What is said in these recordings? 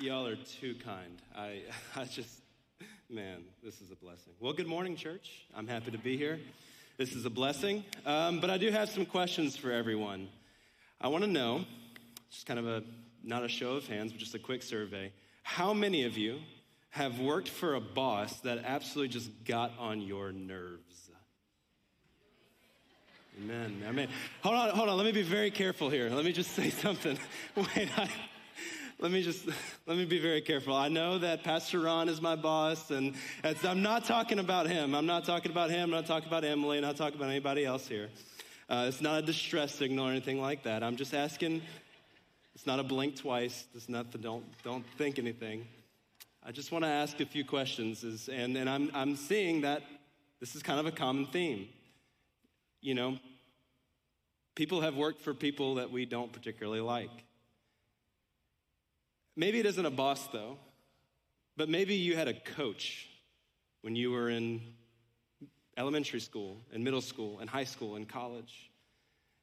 Y'all are too kind. I, I just, man, this is a blessing. Well, good morning, church. I'm happy to be here. This is a blessing. Um, but I do have some questions for everyone. I want to know, just kind of a, not a show of hands, but just a quick survey. How many of you have worked for a boss that absolutely just got on your nerves? Amen. I mean, hold on, hold on. Let me be very careful here. Let me just say something. Wait, I, let me just let me be very careful. I know that Pastor Ron is my boss, and I'm not talking about him. I'm not talking about him. I'm not talking about Emily. I'm not talking about anybody else here. Uh, it's not a distress signal or anything like that. I'm just asking. It's not a blink twice. It's nothing. don't don't think anything. I just want to ask a few questions, is, and, and I'm, I'm seeing that this is kind of a common theme. You know, people have worked for people that we don't particularly like. Maybe it isn't a boss, though, but maybe you had a coach when you were in elementary school and middle school and high school and college.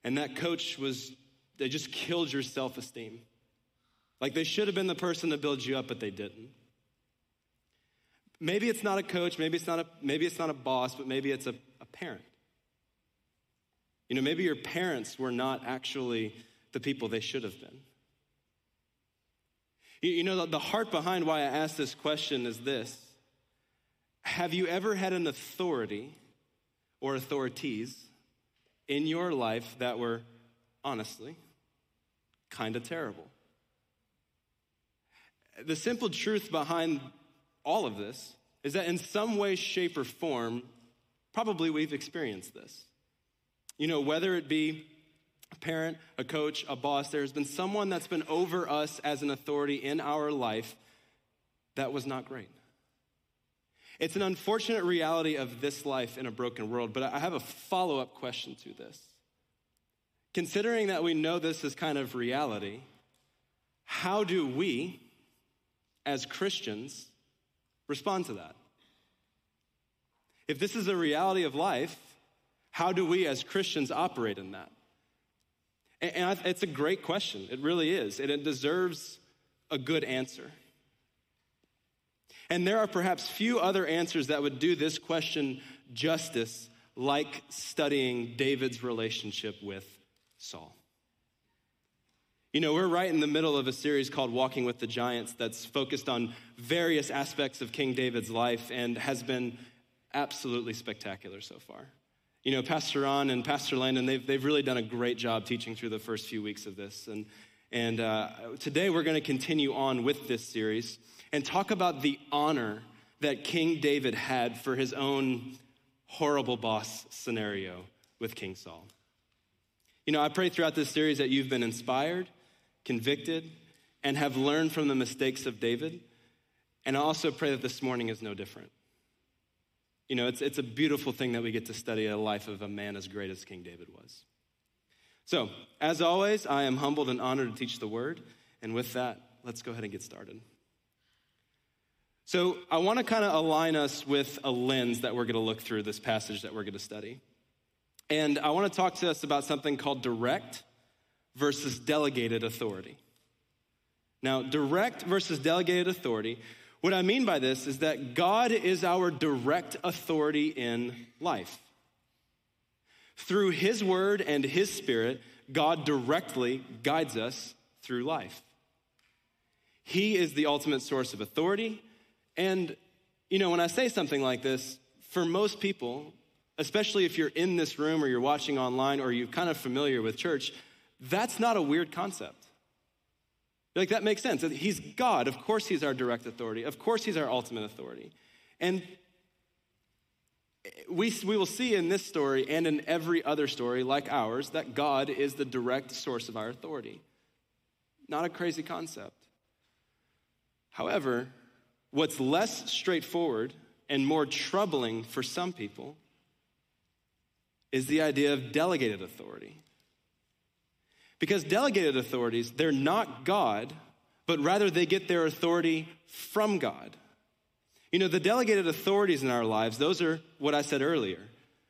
And that coach was, they just killed your self esteem. Like they should have been the person to build you up, but they didn't. Maybe it's not a coach, maybe it's not a, maybe it's not a boss, but maybe it's a, a parent. You know, maybe your parents were not actually the people they should have been. You know, the heart behind why I ask this question is this Have you ever had an authority or authorities in your life that were honestly kind of terrible? The simple truth behind all of this is that in some way, shape, or form, probably we've experienced this. You know, whether it be a parent, a coach, a boss, there's been someone that's been over us as an authority in our life that was not great. It's an unfortunate reality of this life in a broken world, but I have a follow up question to this. Considering that we know this is kind of reality, how do we, as Christians, respond to that? If this is a reality of life, how do we as Christians operate in that? And it's a great question. It really is. And it deserves a good answer. And there are perhaps few other answers that would do this question justice, like studying David's relationship with Saul. You know, we're right in the middle of a series called Walking with the Giants that's focused on various aspects of King David's life and has been absolutely spectacular so far. You know, Pastor Ron and Pastor Landon, they've, they've really done a great job teaching through the first few weeks of this. And, and uh, today we're going to continue on with this series and talk about the honor that King David had for his own horrible boss scenario with King Saul. You know, I pray throughout this series that you've been inspired, convicted, and have learned from the mistakes of David. And I also pray that this morning is no different. You know, it's, it's a beautiful thing that we get to study a life of a man as great as King David was. So, as always, I am humbled and honored to teach the word. And with that, let's go ahead and get started. So, I want to kind of align us with a lens that we're going to look through this passage that we're going to study. And I want to talk to us about something called direct versus delegated authority. Now, direct versus delegated authority what I mean by this is that God is our direct authority in life. Through His Word and His Spirit, God directly guides us through life. He is the ultimate source of authority. And, you know, when I say something like this, for most people, especially if you're in this room or you're watching online or you're kind of familiar with church, that's not a weird concept. Like, that makes sense. He's God. Of course, He's our direct authority. Of course, He's our ultimate authority. And we, we will see in this story and in every other story like ours that God is the direct source of our authority. Not a crazy concept. However, what's less straightforward and more troubling for some people is the idea of delegated authority. Because delegated authorities, they're not God, but rather they get their authority from God. You know, the delegated authorities in our lives, those are what I said earlier.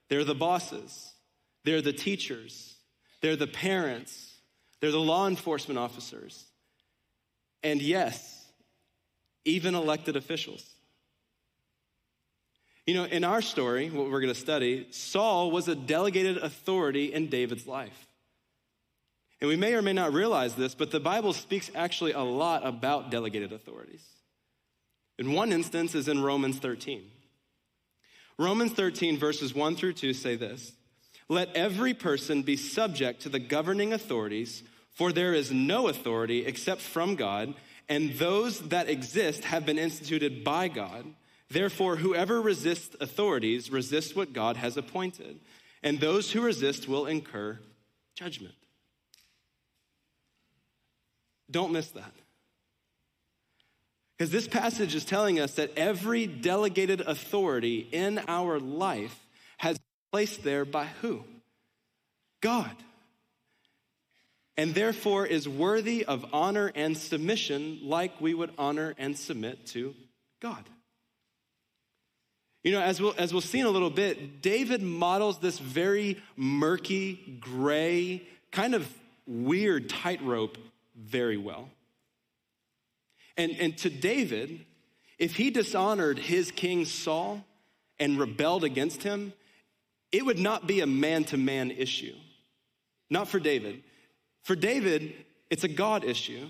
They're the bosses. they're the teachers, they're the parents, they're the law enforcement officers, and yes, even elected officials. You know, in our story, what we're going to study, Saul was a delegated authority in David's life. And we may or may not realize this, but the Bible speaks actually a lot about delegated authorities. In one instance is in Romans 13. Romans 13, verses 1 through 2 say this Let every person be subject to the governing authorities, for there is no authority except from God, and those that exist have been instituted by God. Therefore, whoever resists authorities resists what God has appointed, and those who resist will incur judgment. Don't miss that. Because this passage is telling us that every delegated authority in our life has been placed there by who? God. And therefore is worthy of honor and submission like we would honor and submit to God. You know, as we'll, as we'll see in a little bit, David models this very murky, gray, kind of weird tightrope very well. And, and to David, if he dishonored his king Saul and rebelled against him, it would not be a man to man issue. Not for David. For David, it's a God issue.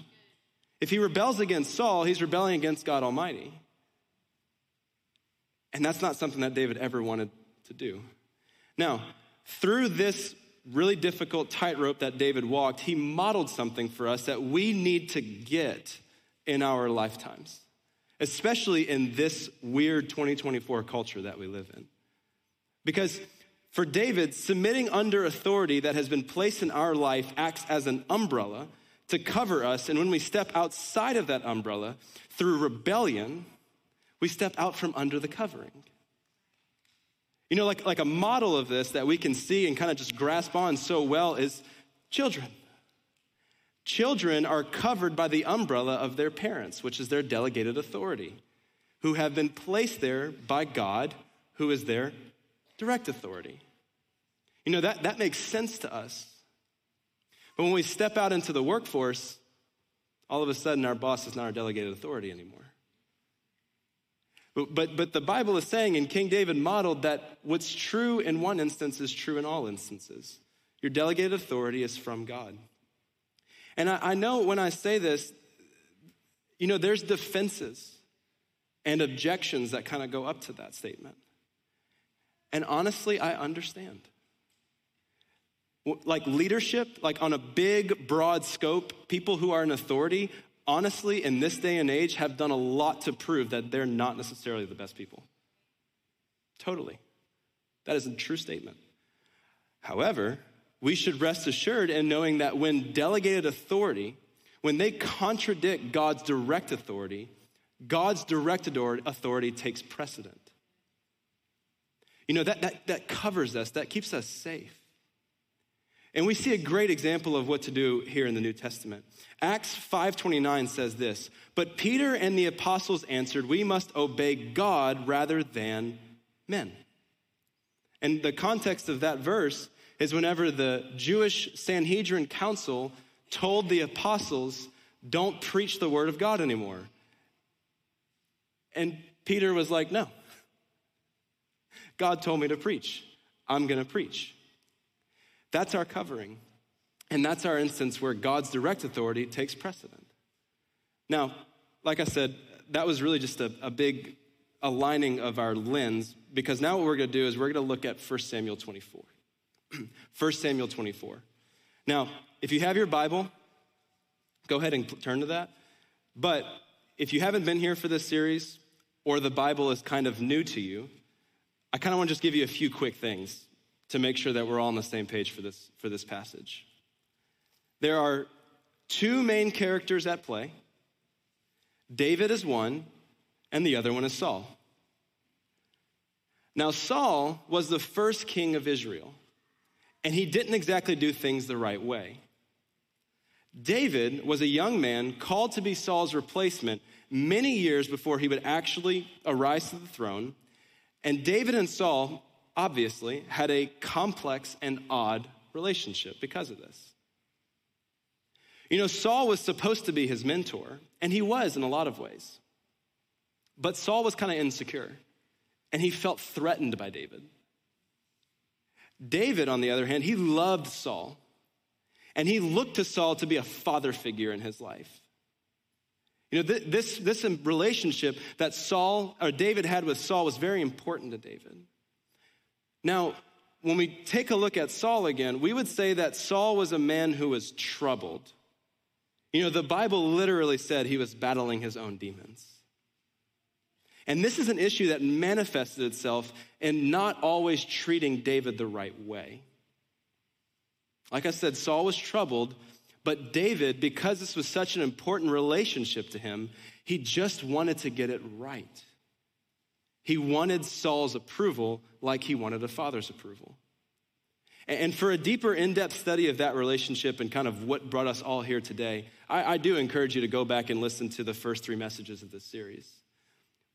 If he rebels against Saul, he's rebelling against God Almighty. And that's not something that David ever wanted to do. Now, through this really difficult tightrope that David walked, he modeled something for us that we need to get in our lifetimes, especially in this weird 2024 culture that we live in. Because for David, submitting under authority that has been placed in our life acts as an umbrella to cover us. And when we step outside of that umbrella through rebellion, we step out from under the covering. You know, like, like a model of this that we can see and kind of just grasp on so well is children. Children are covered by the umbrella of their parents, which is their delegated authority, who have been placed there by God, who is their direct authority. You know, that, that makes sense to us. But when we step out into the workforce, all of a sudden our boss is not our delegated authority anymore. But, but, but the Bible is saying, and King David modeled that what's true in one instance is true in all instances. Your delegated authority is from God. And I, I know when I say this, you know, there's defenses and objections that kind of go up to that statement. And honestly, I understand. Like leadership, like on a big, broad scope, people who are in authority, honestly, in this day and age, have done a lot to prove that they're not necessarily the best people. Totally. That is a true statement. However, we should rest assured in knowing that when delegated authority, when they contradict God's direct authority, God's direct authority takes precedent. You know, that, that, that covers us, that keeps us safe. And we see a great example of what to do here in the New Testament. Acts 5:29 says this, "But Peter and the apostles answered, we must obey God rather than men." And the context of that verse is whenever the Jewish Sanhedrin council told the apostles, don't preach the word of God anymore. And Peter was like, no. God told me to preach. I'm going to preach. That's our covering. And that's our instance where God's direct authority takes precedent. Now, like I said, that was really just a, a big aligning of our lens because now what we're going to do is we're going to look at 1 Samuel 24. 1 Samuel 24. Now, if you have your Bible, go ahead and turn to that. But if you haven't been here for this series or the Bible is kind of new to you, I kind of want to just give you a few quick things to make sure that we're all on the same page for this, for this passage. There are two main characters at play David is one, and the other one is Saul. Now, Saul was the first king of Israel, and he didn't exactly do things the right way. David was a young man called to be Saul's replacement many years before he would actually arise to the throne. And David and Saul obviously, had a complex and odd relationship because of this. You know, Saul was supposed to be his mentor, and he was in a lot of ways. But Saul was kind of insecure, and he felt threatened by David. David, on the other hand, he loved Saul, and he looked to Saul to be a father figure in his life. You know, this, this relationship that Saul or David had with Saul was very important to David. Now, when we take a look at Saul again, we would say that Saul was a man who was troubled. You know, the Bible literally said he was battling his own demons. And this is an issue that manifested itself in not always treating David the right way. Like I said, Saul was troubled, but David, because this was such an important relationship to him, he just wanted to get it right. He wanted Saul's approval like he wanted a father's approval. And for a deeper, in depth study of that relationship and kind of what brought us all here today, I, I, do encourage you to go back and listen to the first three messages of this series.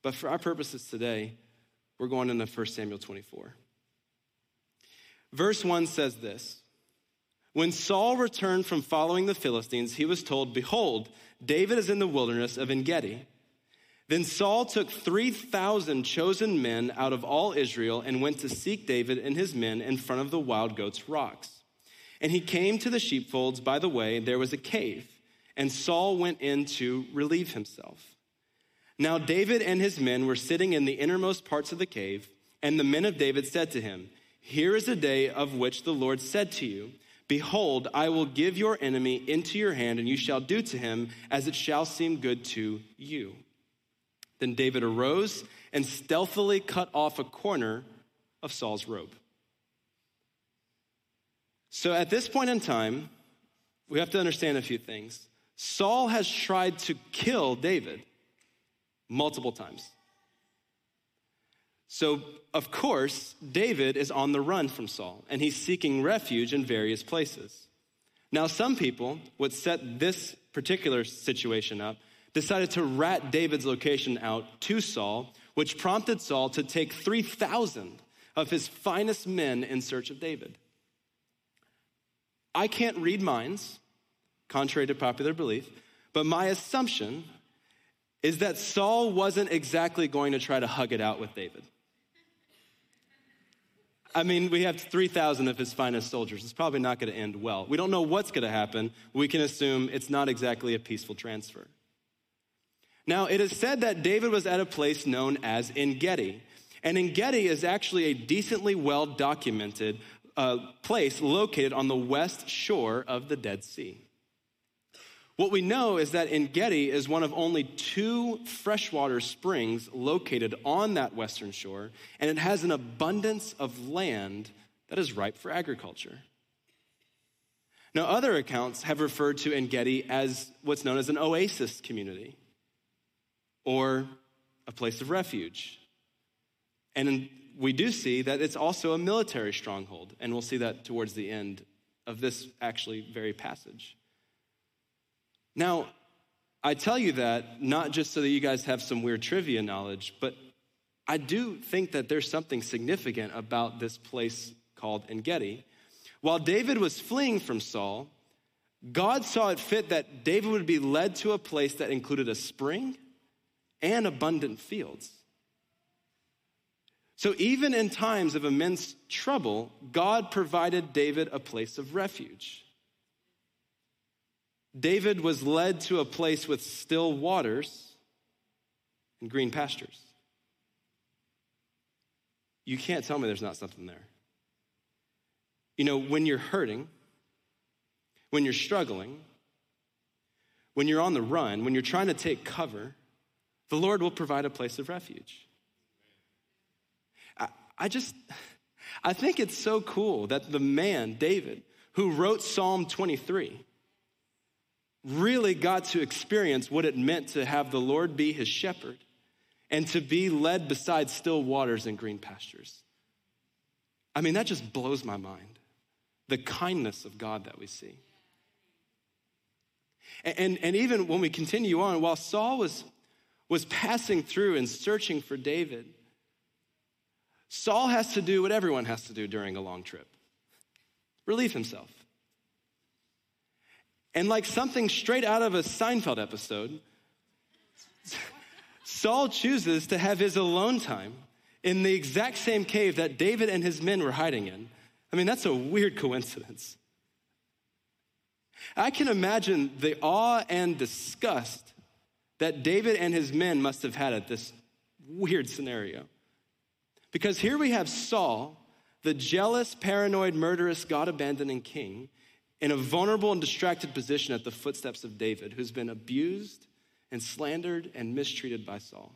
But for our purposes today, we're going into 1 Samuel 24. Verse 1 says this When Saul returned from following the Philistines, he was told, Behold, David is in the wilderness of En Gedi. Then Saul took 3,000 chosen men out of all Israel and went to seek David and his men in front of the wild goats' rocks. And he came to the sheepfolds by the way, there was a cave, and Saul went in to relieve himself. Now David and his men were sitting in the innermost parts of the cave, and the men of David said to him, Here is a day of which the Lord said to you, Behold, I will give your enemy into your hand, and you shall do to him as it shall seem good to you. Then David arose and stealthily cut off a corner of Saul's robe. So at this point in time, we have to understand a few things. Saul has tried to kill David multiple times. So, of course, David is on the run from Saul and he's seeking refuge in various places. Now, some people would set this particular situation up decided to rat David's location out to Saul, which prompted Saul to take 3,000 of his finest men in search of David. I can't read minds, contrary to popular belief, but my assumption is that Saul wasn't exactly going to try to hug it out with David. I mean, we have 3,000 of his finest soldiers. It's probably not going to end well. We don't know what's going to happen. We can assume it's not exactly a peaceful transfer. Now, it is said that David was at a place known as En Gedi. And En Gedi is actually a decently well documented uh, place located on the west shore of the Dead Sea. What we know is that En Gedi is one of only two freshwater springs located on that western shore, and it has an abundance of land that is ripe for agriculture. Now, other accounts have referred to En Gedi as what's known as an oasis community or a place of refuge. And we do see that it's also a military stronghold, and we'll see that towards the end of this actually very passage. Now, I tell you that not just so that you guys have some weird trivia knowledge, but I do think that there's something significant about this place called En Gedi. While David was fleeing from Saul, God saw it fit that David would be led to a place that included a spring and abundant fields. So, even in times of immense trouble, God provided David a place of refuge. David was led to a place with still waters and green pastures. You can't tell me there's not something there. You know, when you're hurting, when you're struggling, when you're on the run, when you're trying to take cover, the Lord will provide a place of refuge. I, I just, I think it's so cool that the man, David, who wrote Psalm 23, really got to experience what it meant to have the Lord be his shepherd and to be led beside still waters and green pastures. I mean, that just blows my mind. The kindness of God that we see. And, and, and even when we continue on, while Saul was was passing through and searching for David, Saul has to do what everyone has to do during a long trip relieve himself. And like something straight out of a Seinfeld episode, Saul chooses to have his alone time in the exact same cave that David and his men were hiding in. I mean, that's a weird coincidence. I can imagine the awe and disgust that David and his men must have had at this weird scenario. Because here we have Saul, the jealous, paranoid, murderous, God abandoning king, in a vulnerable and distracted position at the footsteps of David, who's been abused and slandered and mistreated by Saul.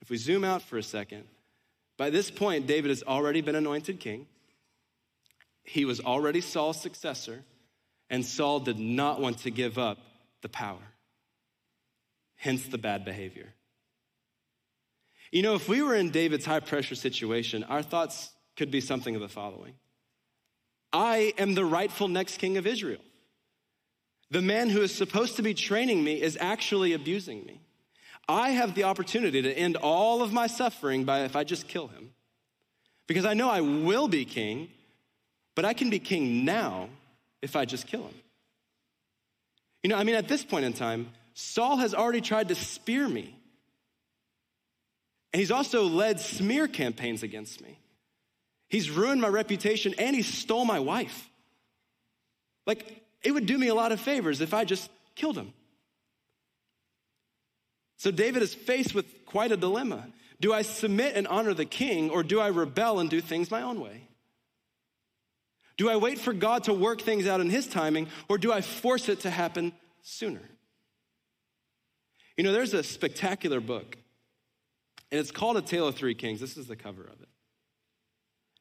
If we zoom out for a second, by this point, David has already been anointed king. He was already Saul's successor, and Saul did not want to give up the power. Hence the bad behavior. You know, if we were in David's high pressure situation, our thoughts could be something of the following I am the rightful next king of Israel. The man who is supposed to be training me is actually abusing me. I have the opportunity to end all of my suffering by if I just kill him. Because I know I will be king, but I can be king now if I just kill him. You know, I mean, at this point in time, Saul has already tried to spear me. And he's also led smear campaigns against me. He's ruined my reputation and he stole my wife. Like, it would do me a lot of favors if I just killed him. So David is faced with quite a dilemma. Do I submit and honor the king, or do I rebel and do things my own way? Do I wait for God to work things out in his timing, or do I force it to happen sooner? You know, there's a spectacular book, and it's called A Tale of Three Kings. This is the cover of it.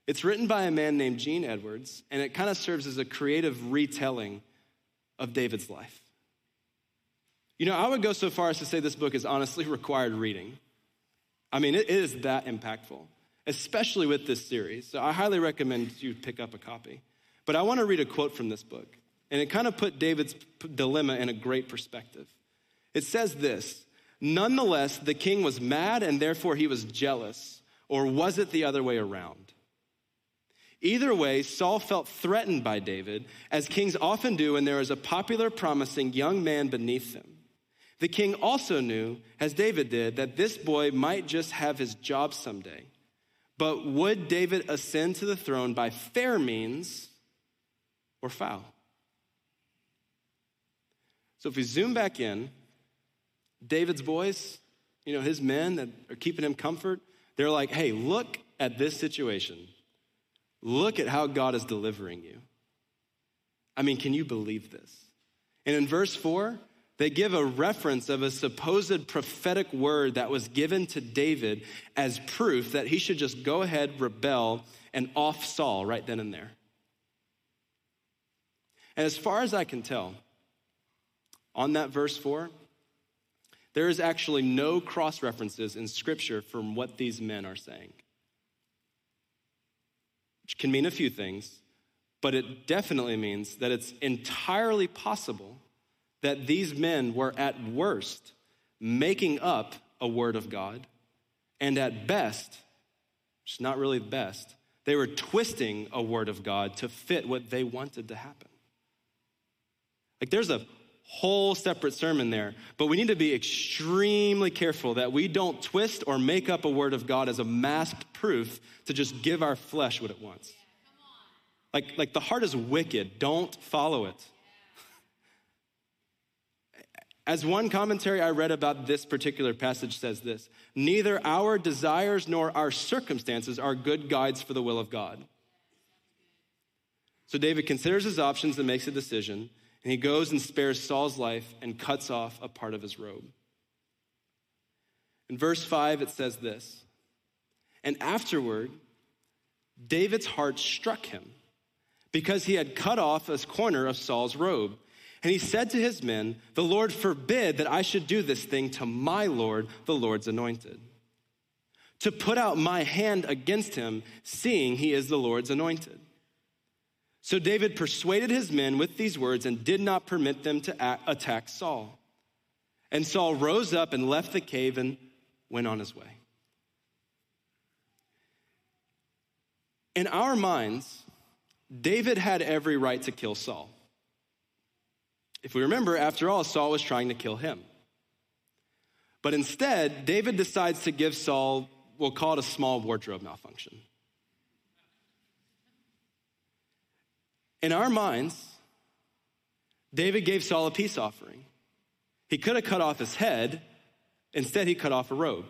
It's written by a man named Gene Edwards, and it kind of serves as a creative retelling of David's life. You know, I would go so far as to say this book is honestly required reading. I mean, it is that impactful, especially with this series. So I highly recommend you pick up a copy. But I want to read a quote from this book, and it kind of put David's dilemma in a great perspective. It says this Nonetheless, the king was mad and therefore he was jealous, or was it the other way around? Either way, Saul felt threatened by David, as kings often do when there is a popular, promising young man beneath them. The king also knew, as David did, that this boy might just have his job someday. But would David ascend to the throne by fair means or foul? So if we zoom back in, David's boys, you know, his men that are keeping him comfort, they're like, hey, look at this situation. Look at how God is delivering you. I mean, can you believe this? And in verse 4, they give a reference of a supposed prophetic word that was given to David as proof that he should just go ahead, rebel, and off Saul right then and there. And as far as I can tell, on that verse 4, there is actually no cross references in Scripture from what these men are saying. Which can mean a few things, but it definitely means that it's entirely possible that these men were at worst making up a word of God, and at best, which is not really the best, they were twisting a word of God to fit what they wanted to happen. Like there's a whole separate sermon there, but we need to be extremely careful that we don't twist or make up a word of God as a masked proof to just give our flesh what it wants. Like, like the heart is wicked, don't follow it. As one commentary I read about this particular passage says this neither our desires nor our circumstances are good guides for the will of God. So David considers his options and makes a decision, and he goes and spares Saul's life and cuts off a part of his robe. In verse 5, it says this And afterward, David's heart struck him because he had cut off a corner of Saul's robe. And he said to his men, The Lord forbid that I should do this thing to my Lord, the Lord's anointed. To put out my hand against him, seeing he is the Lord's anointed. So David persuaded his men with these words and did not permit them to attack Saul. And Saul rose up and left the cave and went on his way. In our minds, David had every right to kill Saul. If we remember, after all, Saul was trying to kill him. But instead, David decides to give Saul, we'll call it a small wardrobe malfunction. In our minds, David gave Saul a peace offering. He could have cut off his head, instead, he cut off a robe.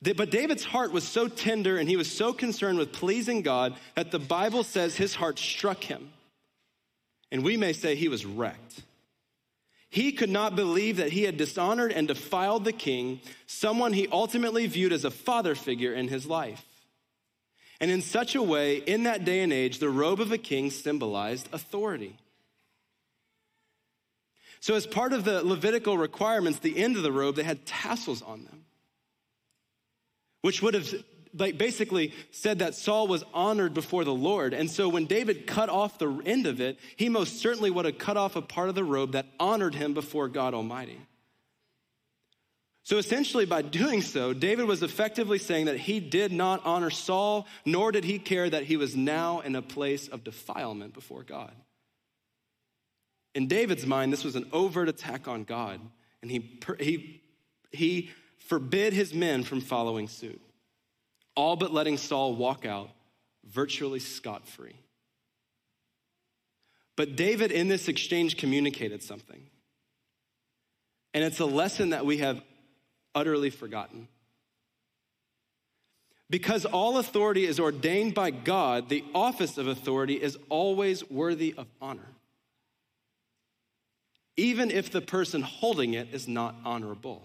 But David's heart was so tender and he was so concerned with pleasing God that the Bible says his heart struck him. And we may say he was wrecked. He could not believe that he had dishonored and defiled the king, someone he ultimately viewed as a father figure in his life. And in such a way, in that day and age, the robe of a king symbolized authority. So, as part of the Levitical requirements, the end of the robe, they had tassels on them which would have like basically said that Saul was honored before the Lord. And so when David cut off the end of it, he most certainly would have cut off a part of the robe that honored him before God Almighty. So essentially, by doing so, David was effectively saying that he did not honor Saul, nor did he care that he was now in a place of defilement before God. In David's mind, this was an overt attack on God, and he, he, he forbid his men from following suit, all but letting Saul walk out virtually scot free. But David, in this exchange, communicated something. And it's a lesson that we have utterly forgotten. Because all authority is ordained by God, the office of authority is always worthy of honor, even if the person holding it is not honorable.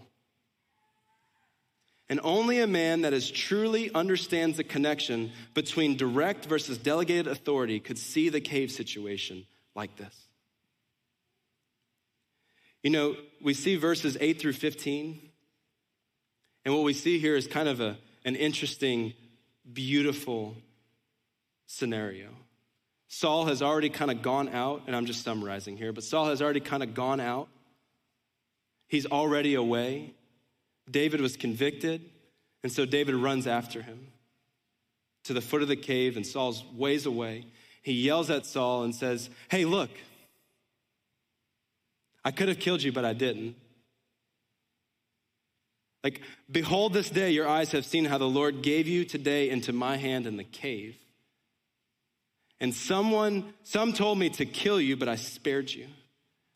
And only a man that is truly understands the connection between direct versus delegated authority could see the cave situation like this. You know, we see verses 8 through 15, and what we see here is kind of a, an interesting, beautiful scenario. Saul has already kind of gone out, and I'm just summarizing here, but Saul has already kind of gone out. He's already away. David was convicted, and so David runs after him to the foot of the cave, and Saul's ways away. He yells at Saul and says, Hey, look, I could have killed you, but I didn't. Like, behold, this day your eyes have seen how the Lord gave you today into my hand in the cave. And someone, some told me to kill you, but I spared you.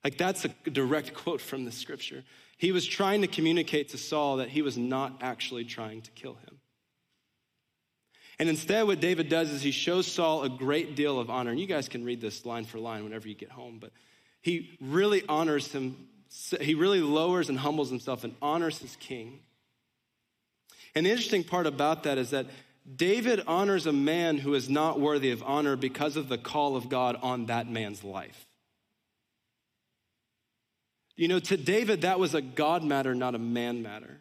Like, that's a direct quote from the scripture. He was trying to communicate to Saul that he was not actually trying to kill him. And instead, what David does is he shows Saul a great deal of honor. And you guys can read this line for line whenever you get home, but he really honors him. He really lowers and humbles himself and honors his king. And the interesting part about that is that David honors a man who is not worthy of honor because of the call of God on that man's life. You know, to David, that was a God matter, not a man matter.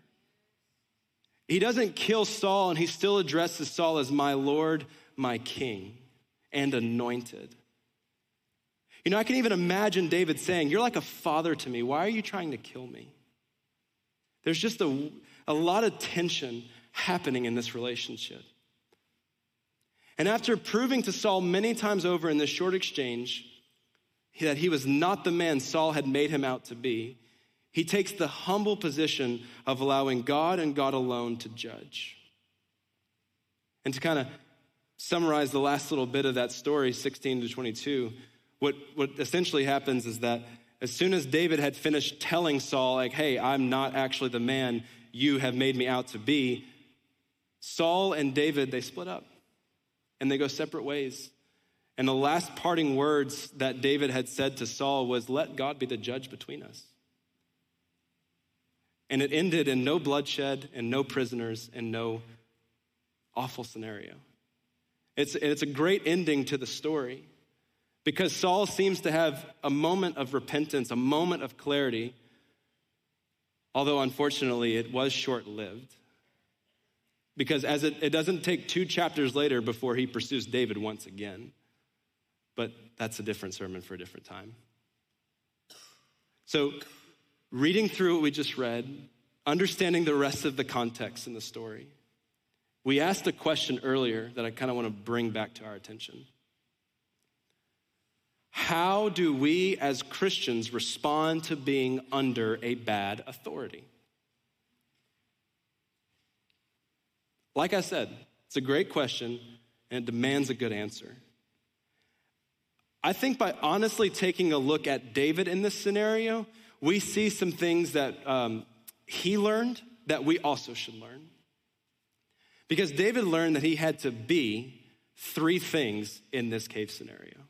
He doesn't kill Saul, and he still addresses Saul as my Lord, my King, and anointed. You know, I can even imagine David saying, You're like a father to me. Why are you trying to kill me? There's just a, a lot of tension happening in this relationship. And after proving to Saul many times over in this short exchange that he was not the man Saul had made him out to be, he takes the humble position of allowing God and God alone to judge. And to kind of summarize the last little bit of that story, 16 to 22, what, what essentially happens is that as soon as David had finished telling Saul, like, hey, I'm not actually the man you have made me out to be, Saul and David, they split up and they go separate ways. And the last parting words that David had said to Saul was, Let God be the judge between us. And it ended in no bloodshed and no prisoners and no awful scenario. It's, it's a great ending to the story because Saul seems to have a moment of repentance, a moment of clarity, although unfortunately it was short lived. Because as it, it doesn't take two chapters later before he pursues David once again but that's a different sermon for a different time. So, reading through what we just read, understanding the rest of the context in the story, we asked a question earlier that I kind of want to bring back to our attention. How do we as Christians respond to being under a bad authority? Like I said, it's a great question and it demands a good answer. I think by honestly taking a look at David in this scenario, we see some things that um, he learned that we also should learn. Because David learned that he had to be three things in this cave scenario.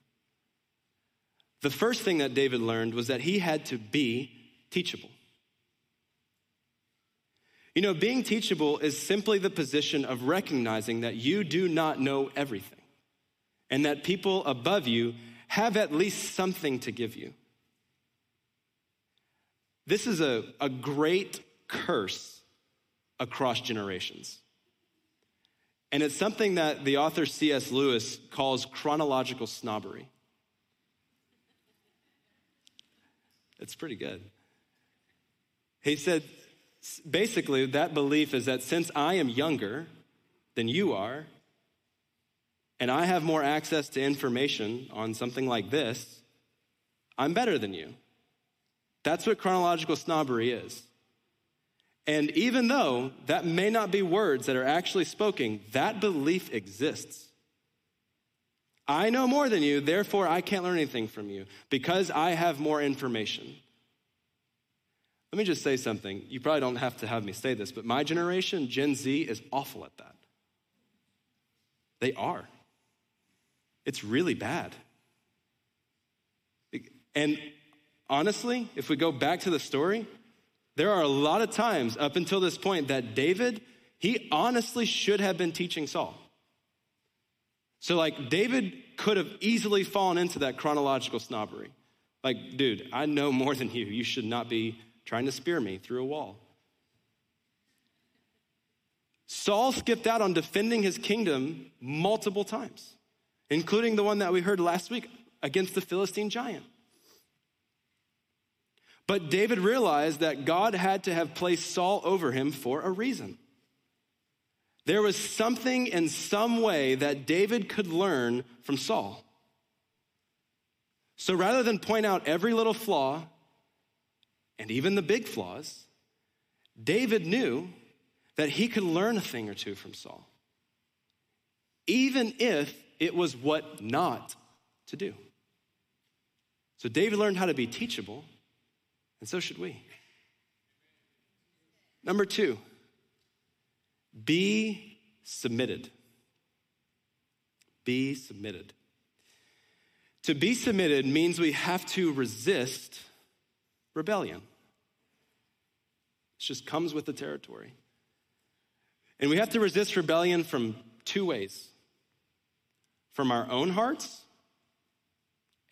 The first thing that David learned was that he had to be teachable. You know, being teachable is simply the position of recognizing that you do not know everything and that people above you have at least something to give you. This is a, a great curse across generations. And it's something that the author C.S. Lewis calls chronological snobbery. It's pretty good. He said, basically, that belief is that since I am younger than you are, and I have more access to information on something like this, I'm better than you. That's what chronological snobbery is. And even though that may not be words that are actually spoken, that belief exists. I know more than you, therefore I can't learn anything from you because I have more information. Let me just say something. You probably don't have to have me say this, but my generation, Gen Z, is awful at that. They are. It's really bad. And honestly, if we go back to the story, there are a lot of times up until this point that David, he honestly should have been teaching Saul. So, like, David could have easily fallen into that chronological snobbery. Like, dude, I know more than you. You should not be trying to spear me through a wall. Saul skipped out on defending his kingdom multiple times, including the one that we heard last week against the Philistine giant. But David realized that God had to have placed Saul over him for a reason. There was something in some way that David could learn from Saul. So rather than point out every little flaw and even the big flaws, David knew that he could learn a thing or two from Saul, even if it was what not to do. So David learned how to be teachable and so should we. Number two, be submitted. Be submitted. To be submitted means we have to resist rebellion. It just comes with the territory. And we have to resist rebellion from two ways from our own hearts,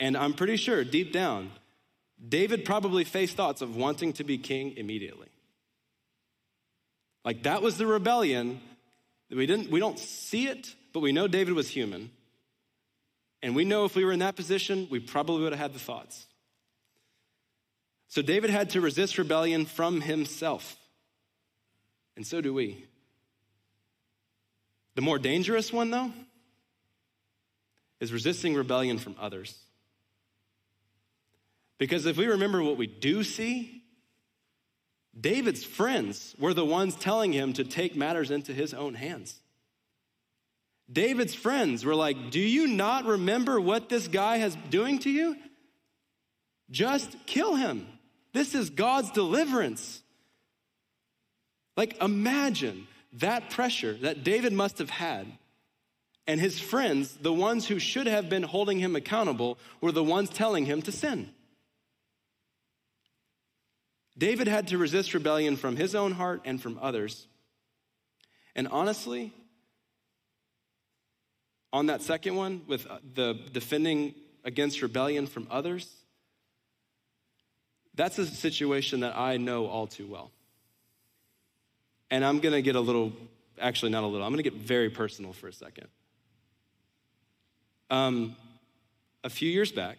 and I'm pretty sure deep down, David probably faced thoughts of wanting to be king immediately. Like that was the rebellion. We didn't we don't see it, but we know David was human. And we know if we were in that position, we probably would have had the thoughts. So David had to resist rebellion from himself. And so do we. The more dangerous one, though, is resisting rebellion from others. Because if we remember what we do see, David's friends were the ones telling him to take matters into his own hands. David's friends were like, Do you not remember what this guy is doing to you? Just kill him. This is God's deliverance. Like, imagine that pressure that David must have had. And his friends, the ones who should have been holding him accountable, were the ones telling him to sin. David had to resist rebellion from his own heart and from others. And honestly, on that second one, with uh, the defending against rebellion from others, that's a situation that I know all too well. And I'm gonna get a little, actually, not a little, I'm gonna get very personal for a second. Um, a few years back,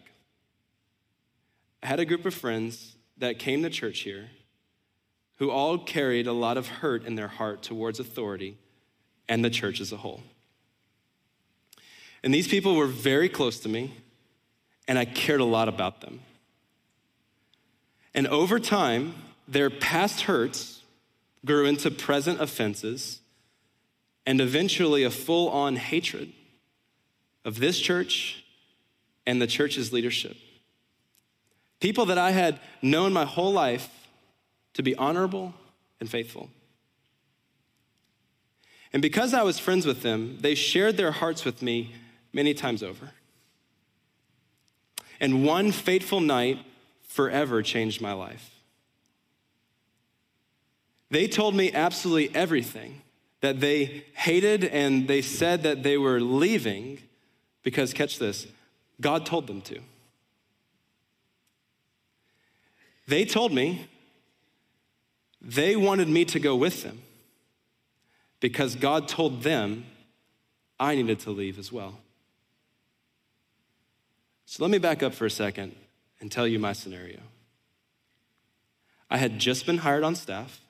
I had a group of friends that came to church here who all carried a lot of hurt in their heart towards authority and the church as a whole. And these people were very close to me, and I cared a lot about them. And over time, their past hurts grew into present offenses and eventually a full on hatred of this church and the church's leadership. People that I had known my whole life to be honorable and faithful. And because I was friends with them, they shared their hearts with me many times over. And one fateful night forever changed my life. They told me absolutely everything that they hated, and they said that they were leaving because, catch this, God told them to. They told me they wanted me to go with them because God told them I needed to leave as well. So let me back up for a second and tell you my scenario. I had just been hired on staff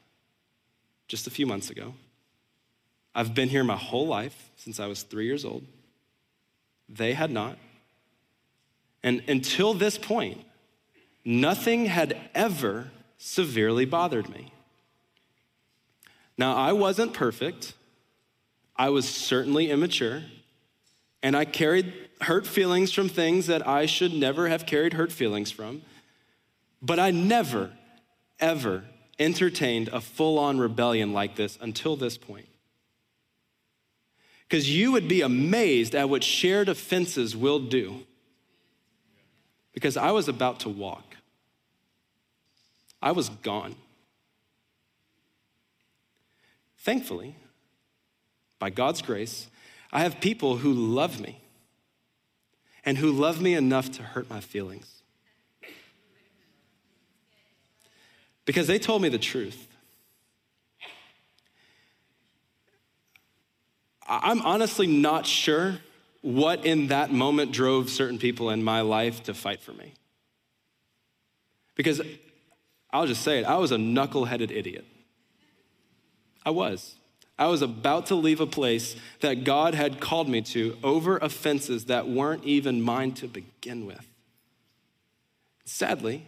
just a few months ago. I've been here my whole life since I was three years old. They had not. And until this point, nothing had ever severely bothered me. Now, I wasn't perfect. I was certainly immature. And I carried hurt feelings from things that I should never have carried hurt feelings from. But I never, ever entertained a full on rebellion like this until this point. Because you would be amazed at what shared offenses will do. Because I was about to walk, I was gone. Thankfully, by God's grace, I have people who love me and who love me enough to hurt my feelings. Because they told me the truth. I'm honestly not sure what in that moment drove certain people in my life to fight for me. Because I'll just say it, I was a knuckleheaded idiot. I was. I was about to leave a place that God had called me to over offenses that weren't even mine to begin with. Sadly,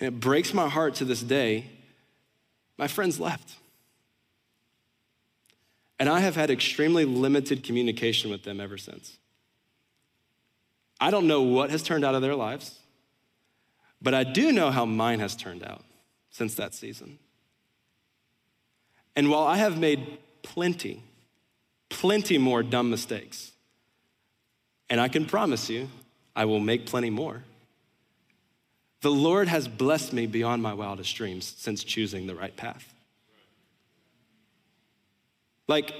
and it breaks my heart to this day, my friends left. And I have had extremely limited communication with them ever since. I don't know what has turned out of their lives, but I do know how mine has turned out since that season. And while I have made plenty, plenty more dumb mistakes, and I can promise you, I will make plenty more. The Lord has blessed me beyond my wildest dreams since choosing the right path. Like,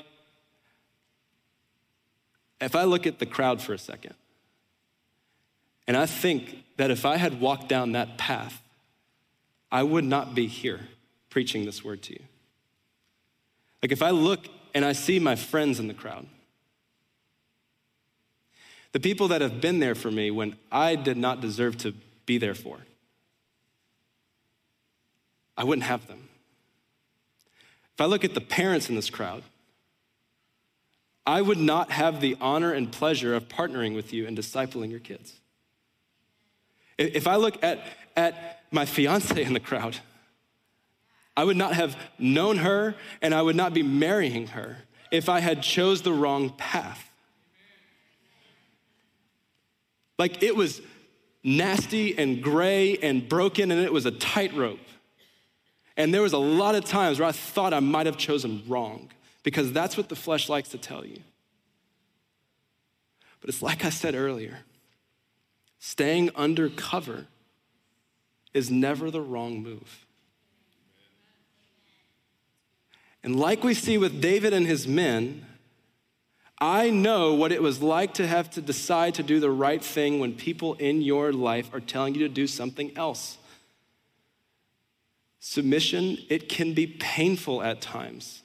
if I look at the crowd for a second, and I think that if I had walked down that path, I would not be here preaching this word to you. Like if I look and I see my friends in the crowd, the people that have been there for me when I did not deserve to be there for, I wouldn't have them. If I look at the parents in this crowd, I would not have the honor and pleasure of partnering with you and discipling your kids. If I look at, at my fiance in the crowd, I would not have known her and I would not be marrying her if I had chose the wrong path. Like it was nasty and gray and broken and it was a tightrope. And there was a lot of times where I thought I might have chosen wrong because that's what the flesh likes to tell you. But it's like I said earlier staying undercover is never the wrong move. And like we see with David and his men, I know what it was like to have to decide to do the right thing when people in your life are telling you to do something else. Submission, it can be painful at times,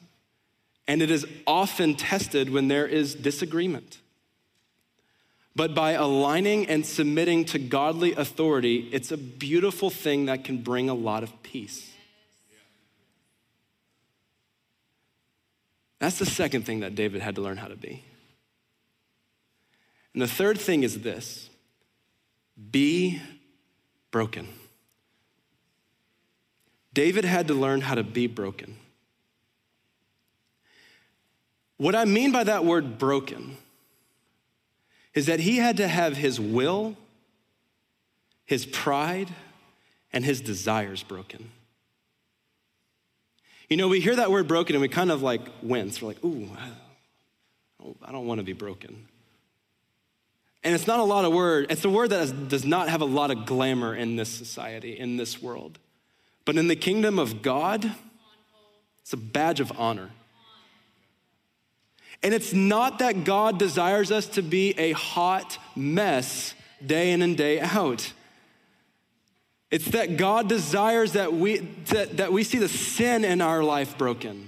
and it is often tested when there is disagreement. But by aligning and submitting to godly authority, it's a beautiful thing that can bring a lot of peace. That's the second thing that David had to learn how to be. And the third thing is this be broken. David had to learn how to be broken. What I mean by that word broken is that he had to have his will, his pride, and his desires broken. You know, we hear that word broken and we kind of like wince. We're like, ooh, I don't want to be broken. And it's not a lot of word. It's a word that does not have a lot of glamour in this society, in this world. But in the kingdom of God, it's a badge of honor. And it's not that God desires us to be a hot mess day in and day out. It's that God desires that we, that, that we see the sin in our life broken.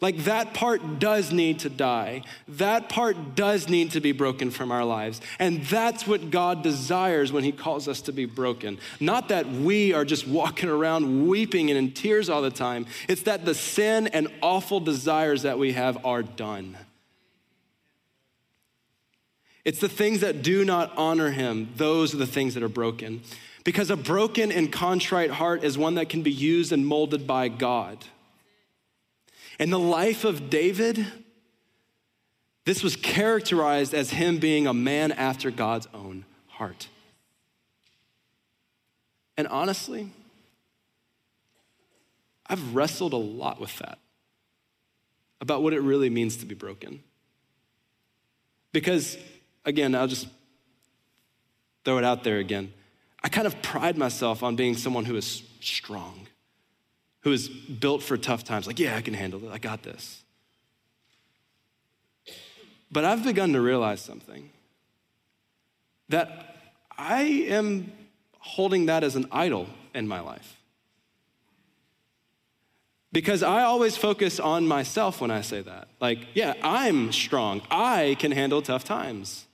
Like that part does need to die. That part does need to be broken from our lives. And that's what God desires when He calls us to be broken. Not that we are just walking around weeping and in tears all the time, it's that the sin and awful desires that we have are done. It's the things that do not honor Him, those are the things that are broken. Because a broken and contrite heart is one that can be used and molded by God. In the life of David, this was characterized as him being a man after God's own heart. And honestly, I've wrestled a lot with that about what it really means to be broken. Because, again, I'll just throw it out there again. I kind of pride myself on being someone who is strong who is built for tough times, like, yeah, I can handle it, I got this. But I've begun to realize something that I am holding that as an idol in my life. Because I always focus on myself when I say that. Like, yeah, I'm strong. I can handle tough times.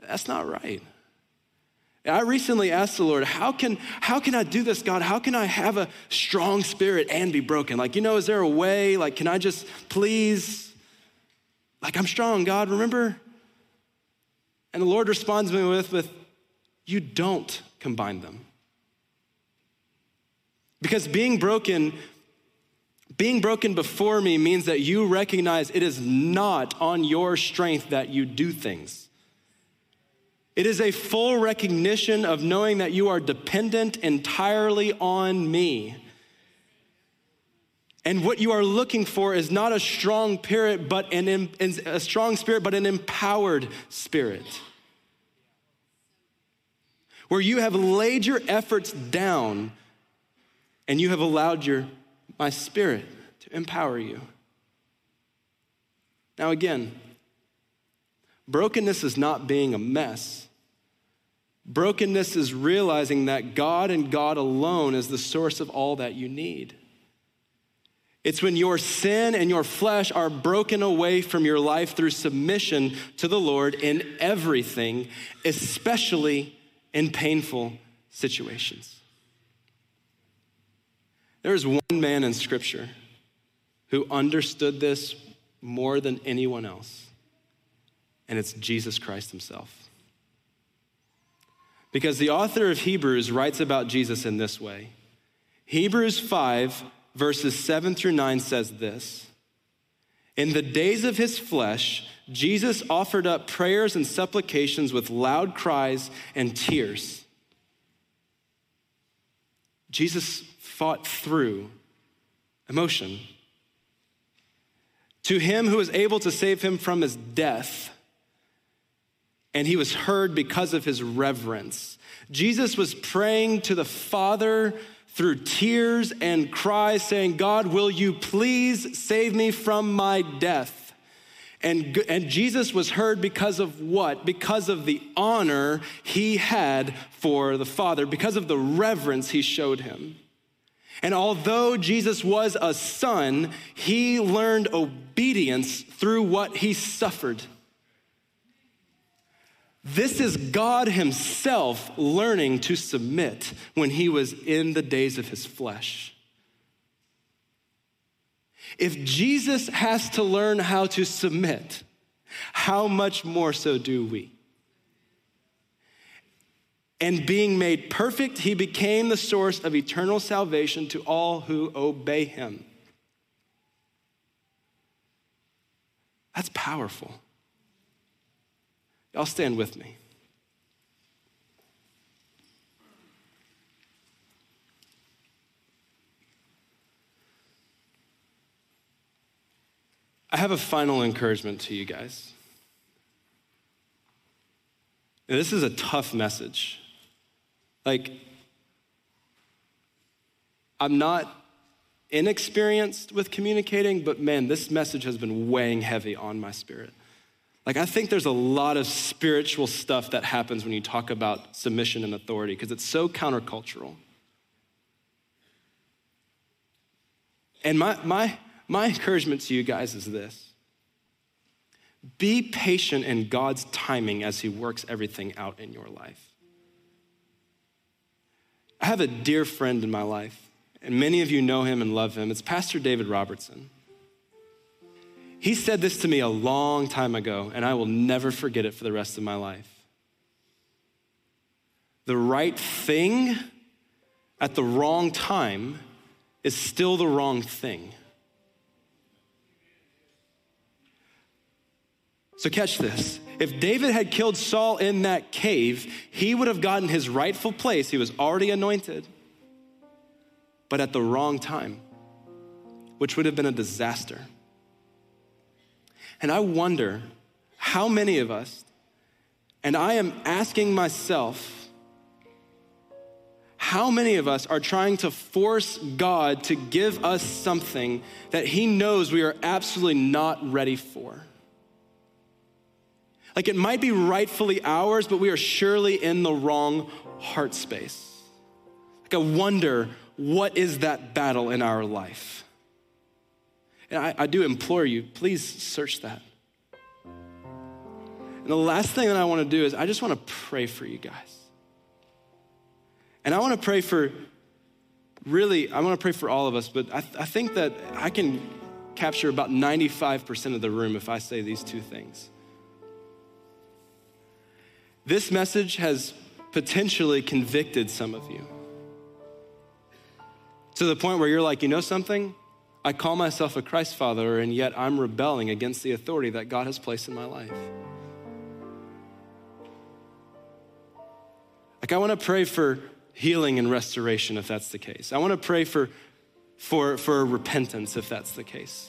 That's not right. I recently asked the Lord, how can, how can I do this, God? How can I have a strong spirit and be broken? Like, you know, is there a way? Like, can I just please, like, I'm strong, God, remember? And the Lord responds me with, with, you don't combine them. Because being broken, being broken before me means that you recognize it is not on your strength that you do things. It is a full recognition of knowing that you are dependent entirely on me. And what you are looking for is not a strong spirit, but an a strong spirit, but an empowered spirit. Where you have laid your efforts down and you have allowed your my spirit to empower you. Now again, Brokenness is not being a mess. Brokenness is realizing that God and God alone is the source of all that you need. It's when your sin and your flesh are broken away from your life through submission to the Lord in everything, especially in painful situations. There is one man in Scripture who understood this more than anyone else and it's Jesus Christ himself. Because the author of Hebrews writes about Jesus in this way Hebrews 5, verses 7 through 9 says this In the days of his flesh, Jesus offered up prayers and supplications with loud cries and tears. Jesus fought through emotion. To him who was able to save him from his death, and he was heard because of his reverence. Jesus was praying to the Father through tears and cries, saying, God, will you please save me from my death? And, and Jesus was heard because of what? Because of the honor he had for the Father, because of the reverence he showed him. And although Jesus was a son, he learned obedience through what he suffered. This is God Himself learning to submit when He was in the days of His flesh. If Jesus has to learn how to submit, how much more so do we? And being made perfect, he became the source of eternal salvation to all who obey him. That's powerful. Y'all stand with me. I have a final encouragement to you guys. this is a tough message. Like, I'm not inexperienced with communicating, but man, this message has been weighing heavy on my spirit. Like, I think there's a lot of spiritual stuff that happens when you talk about submission and authority because it's so countercultural. And my, my, my encouragement to you guys is this be patient in God's timing as He works everything out in your life. I have a dear friend in my life, and many of you know him and love him. It's Pastor David Robertson. He said this to me a long time ago, and I will never forget it for the rest of my life. The right thing at the wrong time is still the wrong thing. So, catch this. If David had killed Saul in that cave, he would have gotten his rightful place. He was already anointed, but at the wrong time, which would have been a disaster. And I wonder how many of us, and I am asking myself, how many of us are trying to force God to give us something that He knows we are absolutely not ready for? Like it might be rightfully ours, but we are surely in the wrong heart space. Like I wonder, what is that battle in our life? And I, I do implore you, please search that. And the last thing that I want to do is I just want to pray for you guys. And I want to pray for, really, I want to pray for all of us, but I, I think that I can capture about 95% of the room if I say these two things. This message has potentially convicted some of you to the point where you're like, you know something? I call myself a Christ follower, and yet I'm rebelling against the authority that God has placed in my life. Like, I want to pray for healing and restoration if that's the case. I want to pray for, for, for repentance if that's the case.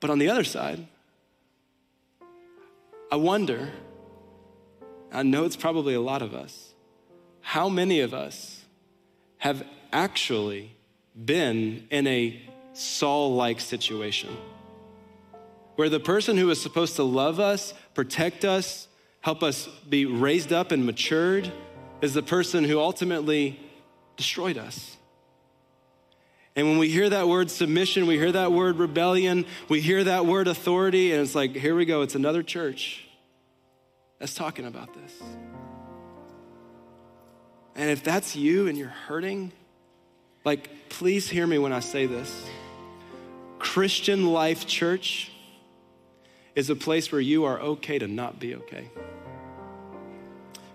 But on the other side, I wonder, I know it's probably a lot of us, how many of us have actually been in a Saul like situation where the person who is supposed to love us, protect us, help us be raised up and matured is the person who ultimately destroyed us. And when we hear that word submission, we hear that word rebellion, we hear that word authority, and it's like, here we go, it's another church that's talking about this. And if that's you and you're hurting, like, please hear me when I say this. Christian Life Church is a place where you are okay to not be okay.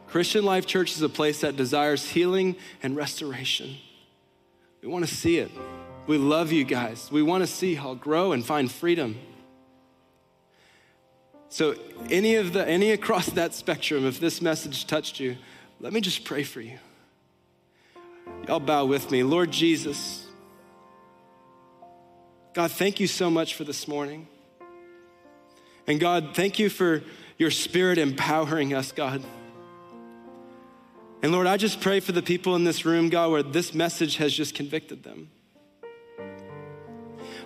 Christian Life Church is a place that desires healing and restoration. We want to see it. We love you guys. We want to see y'all grow and find freedom. So, any of the any across that spectrum, if this message touched you, let me just pray for you. Y'all bow with me. Lord Jesus, God, thank you so much for this morning. And God, thank you for your spirit empowering us, God. And Lord, I just pray for the people in this room, God, where this message has just convicted them.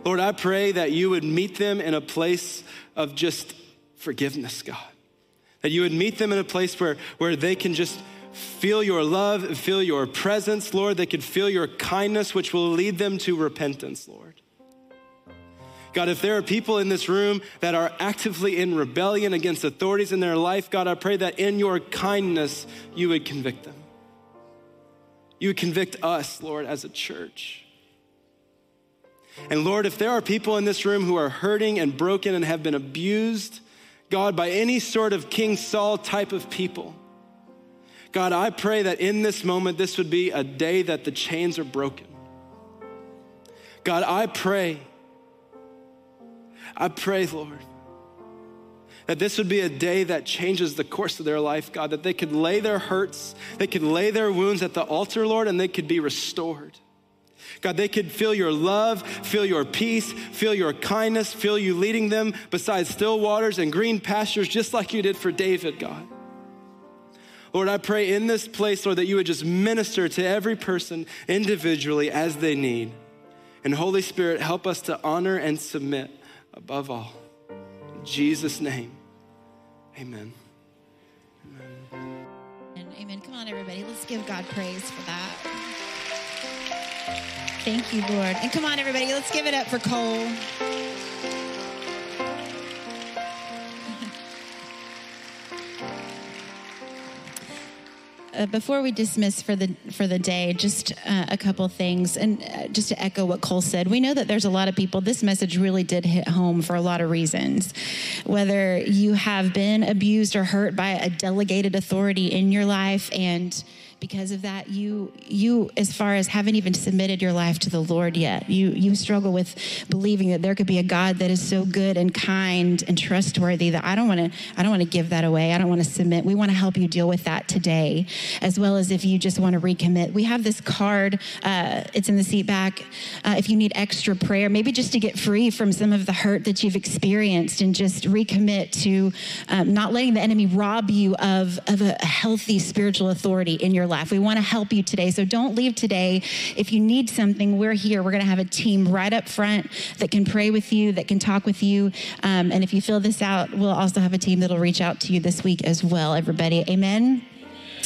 Lord, I pray that you would meet them in a place of just forgiveness, God. That you would meet them in a place where, where they can just feel your love, feel your presence, Lord. They could feel your kindness, which will lead them to repentance, Lord. God, if there are people in this room that are actively in rebellion against authorities in their life, God, I pray that in your kindness, you would convict them. You would convict us, Lord, as a church. And Lord, if there are people in this room who are hurting and broken and have been abused, God, by any sort of King Saul type of people, God, I pray that in this moment, this would be a day that the chains are broken. God, I pray, I pray, Lord, that this would be a day that changes the course of their life, God, that they could lay their hurts, they could lay their wounds at the altar, Lord, and they could be restored. God, they could feel your love, feel your peace, feel your kindness, feel you leading them beside still waters and green pastures, just like you did for David, God. Lord, I pray in this place, Lord, that you would just minister to every person individually as they need. And Holy Spirit, help us to honor and submit above all. In Jesus' name, amen. Amen. Amen. Come on, everybody. Let's give God praise for that. Thank you, Lord. And come on, everybody. Let's give it up for Cole. Uh, before we dismiss for the for the day, just uh, a couple things, and uh, just to echo what Cole said, we know that there's a lot of people. This message really did hit home for a lot of reasons. Whether you have been abused or hurt by a delegated authority in your life, and because of that you you as far as haven't even submitted your life to the lord yet you you struggle with believing that there could be a god that is so good and kind and trustworthy that i don't want to i don't want to give that away. I don't want to submit. We want to help you deal with that today as well as if you just want to recommit. We have this card uh, it's in the seat back uh, if you need extra prayer maybe just to get free from some of the hurt that you've experienced and just recommit to um, not letting the enemy rob you of, of a healthy spiritual authority in your life. We want to help you today. So don't leave today. If you need something, we're here. We're going to have a team right up front that can pray with you, that can talk with you. Um, and if you fill this out, we'll also have a team that'll reach out to you this week as well, everybody. Amen.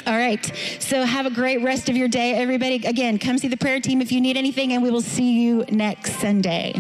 All right. So have a great rest of your day, everybody. Again, come see the prayer team if you need anything, and we will see you next Sunday.